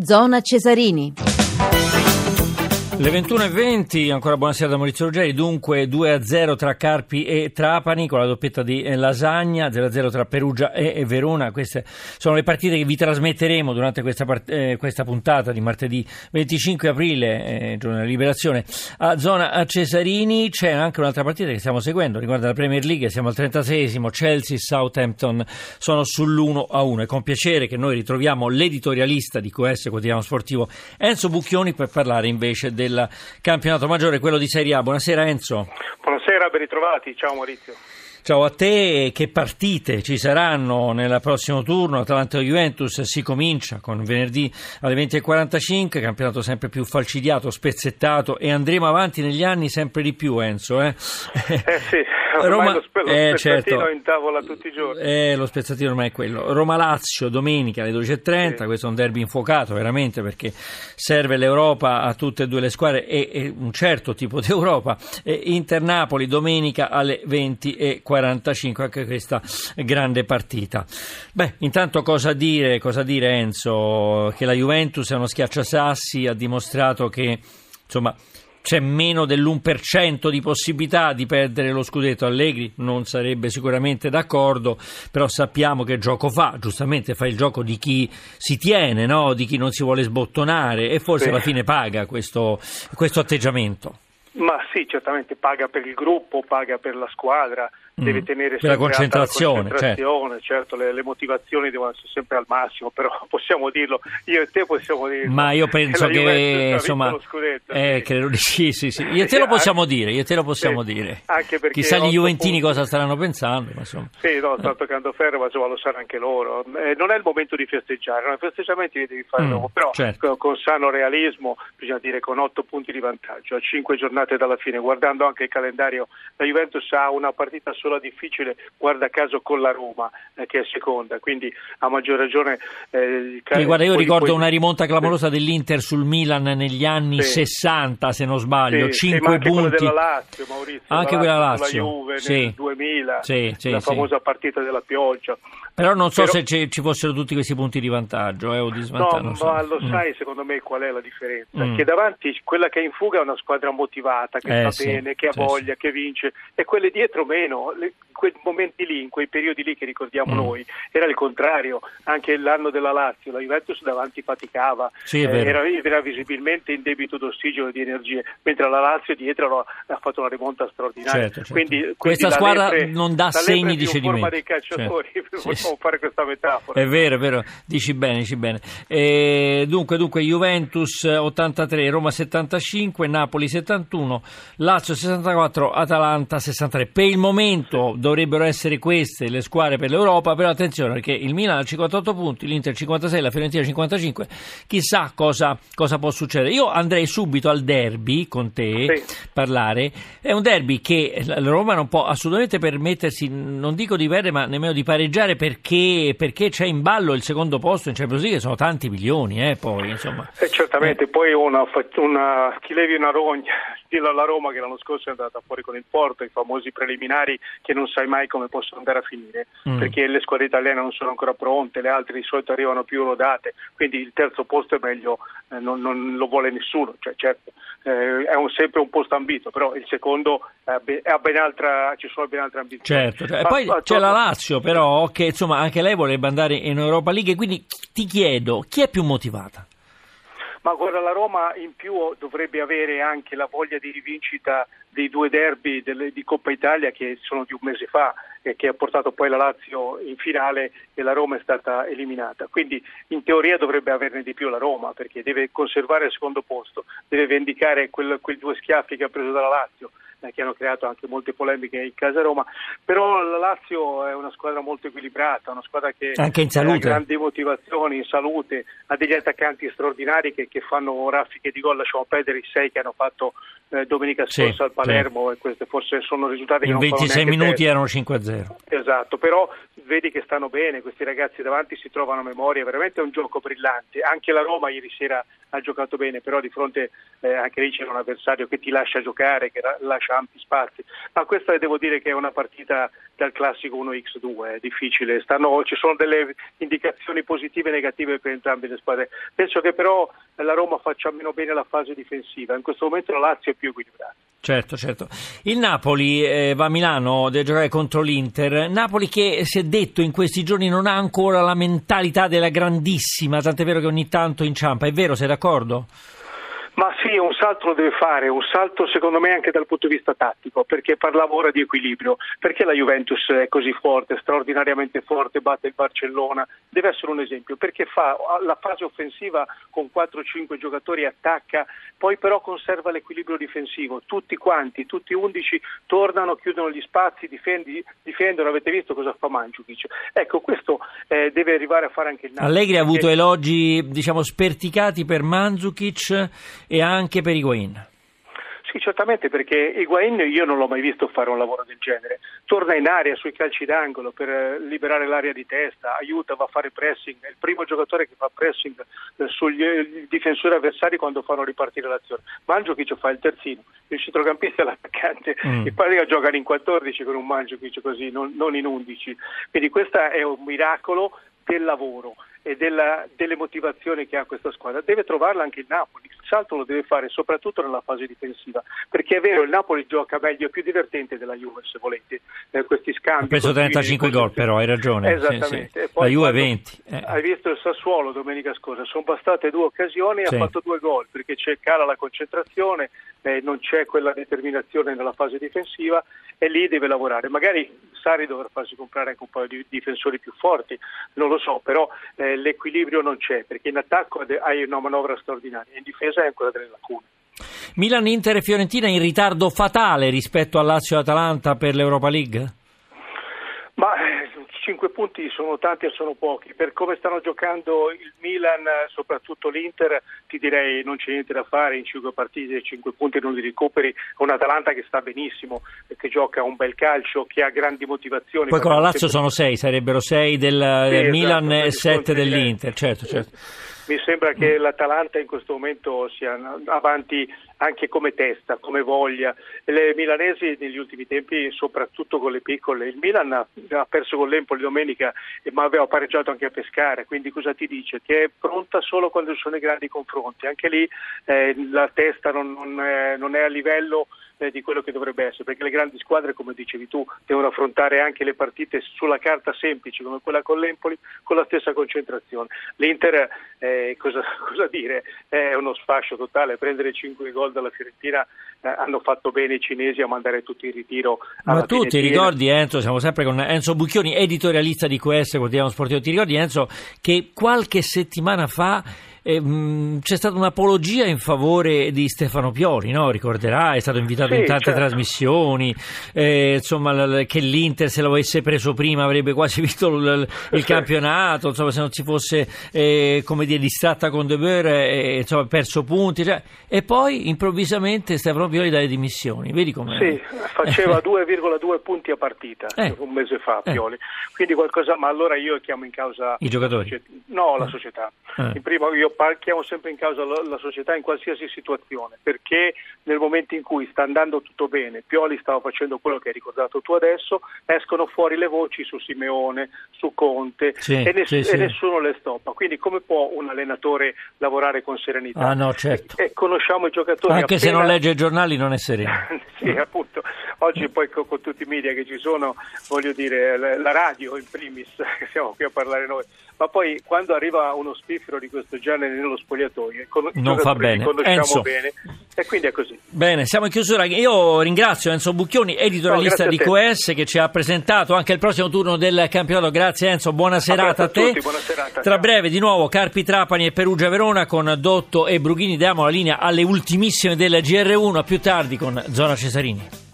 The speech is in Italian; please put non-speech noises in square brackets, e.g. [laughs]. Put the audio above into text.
Zona Cesarini. Le 21.20, ancora buonasera da Maurizio Ruggeri, dunque 2-0 tra Carpi e Trapani con la doppietta di Lasagna, 0-0 tra Perugia e Verona, queste sono le partite che vi trasmetteremo durante questa, part- eh, questa puntata di martedì 25 aprile, eh, giorno della liberazione, a zona Cesarini. C'è anche un'altra partita che stiamo seguendo, riguarda la Premier League, siamo al 36esimo, Chelsea-Southampton sono sull'1-1 e con piacere che noi ritroviamo l'editorialista di QS Quotidiano Sportivo Enzo Bucchioni per parlare invece del del campionato maggiore, quello di Serie A. Buonasera Enzo. Buonasera, ben ritrovati. Ciao Maurizio. Ciao a te, che partite ci saranno nel prossimo turno? Atalanta-Juventus si comincia con venerdì alle 20.45, campionato sempre più falcidiato, spezzettato e andremo avanti negli anni sempre di più Enzo. Eh, eh sì, [laughs] Roma, lo, spe- lo eh, spezzatino certo. in tavola tutti i giorni. Eh, lo spezzatino ormai è quello. Roma-Lazio domenica alle 12.30, sì. questo è un derby infuocato veramente perché serve l'Europa a tutte e due le squadre e, e un certo tipo di Europa. E Inter-Napoli domenica alle 20.45, anche questa grande partita. Beh, intanto cosa dire, cosa dire Enzo? Che la Juventus è uno schiacciasassi, ha dimostrato che insomma c'è meno dell'1% di possibilità di perdere lo scudetto. Allegri non sarebbe sicuramente d'accordo, però sappiamo che gioco fa, giustamente fa il gioco di chi si tiene, no? di chi non si vuole sbottonare e forse sì. alla fine paga questo, questo atteggiamento. Ma sì, certamente paga per il gruppo, paga per la squadra, deve mm. tenere sempre la concentrazione, la concentrazione certo, certo le, le, motivazioni devono essere sempre al massimo, però [laughs] possiamo dirlo, io e te possiamo dirlo. Ma io [laughs] penso che insomma, scudetto, eh, sì. Credo, sì, sì, sì. Io e [laughs] te lo possiamo dire, io te lo possiamo sì, dire. Chissà gli Juventini punti. cosa staranno pensando. Ma insomma. Sì, no, stanno toccando ferro, ma insomma, lo sanno anche loro. Eh, non è il momento di festeggiare, no? i festeggiamenti li devi fare mm, dopo, però certo. con, sano realismo, bisogna dire con otto punti di vantaggio, a cinque giornate dalla fine, guardando anche il calendario, la Juventus ha una partita sola difficile, guarda caso con la Roma, eh, che è seconda, quindi a maggior ragione... Eh, cal- guarda, io ricordo poi... una rimonta clamorosa dell'Inter sul Milan negli anni sì. 60, se non sbaglio, sì, 5 sì, anche punti. della Lazio, Maurizio, anche la quella Lazio, la Juve sì. nel 2000, la famosa partita della pioggia. Però non so Però... se ci, fossero tutti questi punti di vantaggio eh, o di svantaggio. No, so. ma lo mm. sai secondo me qual è la differenza? Mm. Che davanti quella che è in fuga è una squadra motivata, che eh, sta bene, che ha voglia, che vince, e quelle dietro meno. Le, quei momenti lì, in quei periodi lì che ricordiamo mm. noi, era il contrario. Anche l'anno della Lazio, la Juventus davanti faticava, sì, eh, era, era, visibilmente in debito d'ossigeno e di energie, mentre la Lazio dietro ha fatto una rimonta straordinaria. Certo, certo. Quindi, quindi Questa squadra lepre, non dà segni di cedimento. forma dei calciatori, [laughs] certo. sì, fare questa metafora. È vero, è vero, dici bene, dici bene. E dunque, dunque, Juventus 83, Roma 75, Napoli 71, Lazio 64, Atalanta 63. Per il momento dovrebbero essere queste le squadre per l'Europa, però attenzione perché il Milan ha 58 punti, l'Inter 56, la Fiorentina 55, chissà cosa, cosa può succedere. Io andrei subito al derby con te, sì. parlare, è un derby che la Roma non può assolutamente permettersi, non dico di perdere ma nemmeno di pareggiare perché, perché c'è in ballo il secondo posto in Champions League, sono tanti milioni eh, poi insomma. Eh, certamente, eh. poi una, una, chi levi una rogna, dillo alla Roma che l'anno scorso è andata fuori con il Porto, i famosi preliminari che non sai mai come possono andare a finire, mm. perché le squadre italiane non sono ancora pronte, le altre di solito arrivano più rodate, quindi il terzo posto è meglio, eh, non, non, lo vuole nessuno, cioè, certo, eh, è un, sempre un posto ambito, però il secondo ben altra, ci sono ben altre ambizioni. Certo, cioè, e poi ma, c'è la Lazio però, che insomma anche lei vorrebbe andare in Europa League, quindi ti chiedo, chi è più motivata? Ma guarda, la Roma in più dovrebbe avere anche la voglia di rivincita dei due derby delle, di Coppa Italia che sono di un mese fa e che ha portato poi la Lazio in finale e la Roma è stata eliminata. Quindi in teoria dovrebbe averne di più la Roma perché deve conservare il secondo posto, deve vendicare quel, quei due schiaffi che ha preso dalla Lazio eh, che hanno creato anche molte polemiche in casa Roma, però la Lazio è una squadra molto equilibrata, una squadra che ha grandi motivazioni in salute, ha degli attaccanti straordinari che, che fanno raffiche di gol, lasciamo perdere i sei che hanno fatto eh, domenica scorsa sì, al Palermo sì. e questi forse sono risultati in che non 26 minuti erano 5-0 esatto, però vedi che stanno bene questi ragazzi davanti si trovano a memoria veramente è un gioco brillante. Anche la Roma ieri sera ha giocato bene, però di fronte eh, anche lì c'era un avversario che ti lascia giocare, che lascia ampi spazi, ma questa devo dire che è una partita dal classico 1x2, è difficile, Stanno, ci sono delle indicazioni positive e negative per entrambe le squadre, penso che però la Roma faccia meno bene la fase difensiva, in questo momento la Lazio è più equilibrata. Certo, certo. Il Napoli eh, va a Milano, deve giocare contro l'Inter. Napoli che si è detto in questi giorni non ha ancora la mentalità della grandissima, tant'è vero che ogni tanto inciampa. È vero, sei d'accordo? Ma sì, un salto lo deve fare, un salto secondo me anche dal punto di vista tattico, perché parlavo ora di equilibrio, perché la Juventus è così forte, straordinariamente forte, batte il Barcellona, deve essere un esempio, perché fa la fase offensiva con 4-5 giocatori, attacca, poi però conserva l'equilibrio difensivo, tutti quanti, tutti 11 tornano, chiudono gli spazi, difendi, difendono, avete visto cosa fa Mandzukic. Ecco, questo eh, deve arrivare a fare anche il Napoli. Allegri ha avuto elogi, diciamo, sperticati per Mandzukic e anche per Higuain. Sì, certamente perché Higuain io non l'ho mai visto fare un lavoro del genere. Torna in aria sui calci d'angolo per eh, liberare l'area di testa, aiuta, va a fare pressing. È il primo giocatore che fa pressing eh, sugli eh, difensori avversari quando fanno ripartire l'azione. Mandzukic fa il terzino, il centrocampista è l'attaccante. Mm. In pratica giocano in 14 con un Mandzukic così, non, non in 11. Quindi questo è un miracolo del lavoro e della, delle motivazioni che ha questa squadra, deve trovarla anche il Napoli. Salto lo deve fare soprattutto nella fase difensiva, perché è vero, il Napoli gioca meglio, è più divertente della Juve, se volete, eh, questi scambi. Ha preso 35 gol, però hai ragione. Esattamente. Sì, sì. La Juve 20. Eh. Hai visto il Sassuolo domenica scorsa, sono bastate due occasioni e sì. ha fatto due gol, perché c'è cala la concentrazione, eh, non c'è quella determinazione nella fase difensiva e lì deve lavorare. Magari Sari dovrà farsi comprare anche un paio di difensori più forti, non lo so, però eh, l'equilibrio non c'è, perché in attacco hai una manovra straordinaria, in difesa è ancora delle lacune. Milan, Inter e Fiorentina in ritardo fatale rispetto a Lazio Atalanta per l'Europa League? Ma eh, 5 punti sono tanti e sono pochi. Per come stanno giocando il Milan, soprattutto l'Inter, ti direi non c'è niente da fare in 5 partite, 5 punti non li recuperi. Un Atalanta che sta benissimo, che gioca un bel calcio, che ha grandi motivazioni. Poi con la Lazio sono 6, sarebbero 6 del, sì, del esatto, Milan e 7 dell'Inter, certo, certo. Mi sembra che l'Atalanta in questo momento sia avanti anche come testa, come voglia. Le milanesi negli ultimi tempi, soprattutto con le piccole, il Milan ha, perso con l'Empoli domenica, ma aveva pareggiato anche a pescare, quindi cosa ti dice? Che è pronta solo quando ci sono i grandi confronti. Anche lì eh, la testa non, non, è, non è a livello eh, di quello che dovrebbe essere, perché le grandi squadre, come dicevi tu, devono affrontare anche le partite sulla carta semplici come quella con l'Empoli con la stessa concentrazione. L'Inter, eh, cosa, [laughs] cosa, dire, è uno sfascio totale, prendere 5 gol dalla Fiorentina eh, hanno fatto bene i cinesi a mandare tutti in ritiro. Ma tu ti ricordi Enzo, siamo sempre con Enzo Bucchioni, editorialista di QS, quotidiano sportivo, ti ricordi Enzo che qualche settimana fa eh, mh, c'è stata un'apologia in favore di Stefano Pioli, no? ricorderai, è stato invitato sì, in tante certo. trasmissioni, eh, insomma l- che l'Inter se l'avesse preso prima avrebbe quasi [laughs] vinto l- il campionato, insomma se non si fosse eh, come dire, distratta con De Boer, eh, insomma perso punti, cioè, e poi improvvisamente Stefano Pioli dalle dimissioni, vedi come... Sì, faceva [laughs] 2,2 punti a partita eh. un mese fa eh. Pioli, quindi qualcosa, ma allora io chiamo in causa... I giocatori? No, la società. In primo io chiamo sempre in causa la, la, società in qualsiasi situazione, perché nel momento in cui sta andando tutto bene, Pioli stava facendo quello che hai ricordato tu adesso, escono fuori le voci su Simeone, su Conte sì, e, ness- sì, sì. e, nessuno le stoppa. Quindi come può un allenatore lavorare con serenità? Ah no, certo. E, e conosciamo i giocatori. Anche appena... se non legge i giornali non è sereno. [laughs] sì, appunto. Oggi poi con, con, tutti i media che ci sono, voglio dire, la radio in primis, [laughs] che siamo qui a parlare noi, ma poi quando arriva uno spiffero di questo genere nello spogliatoio, con, non fa bene. Enzo. bene e quindi è così. Bene, siamo in chiusura. Io ringrazio Enzo Bucchioni, editorialista no, di QS, che ci ha presentato anche il prossimo turno del campionato. Grazie Enzo, buona serata a, a te. Tutti, buona serata, Tra breve di nuovo Carpi Trapani e Perugia Verona con Dotto e Brughini. Diamo la linea alle ultimissime del GR1, a più tardi con Zona Cesarini.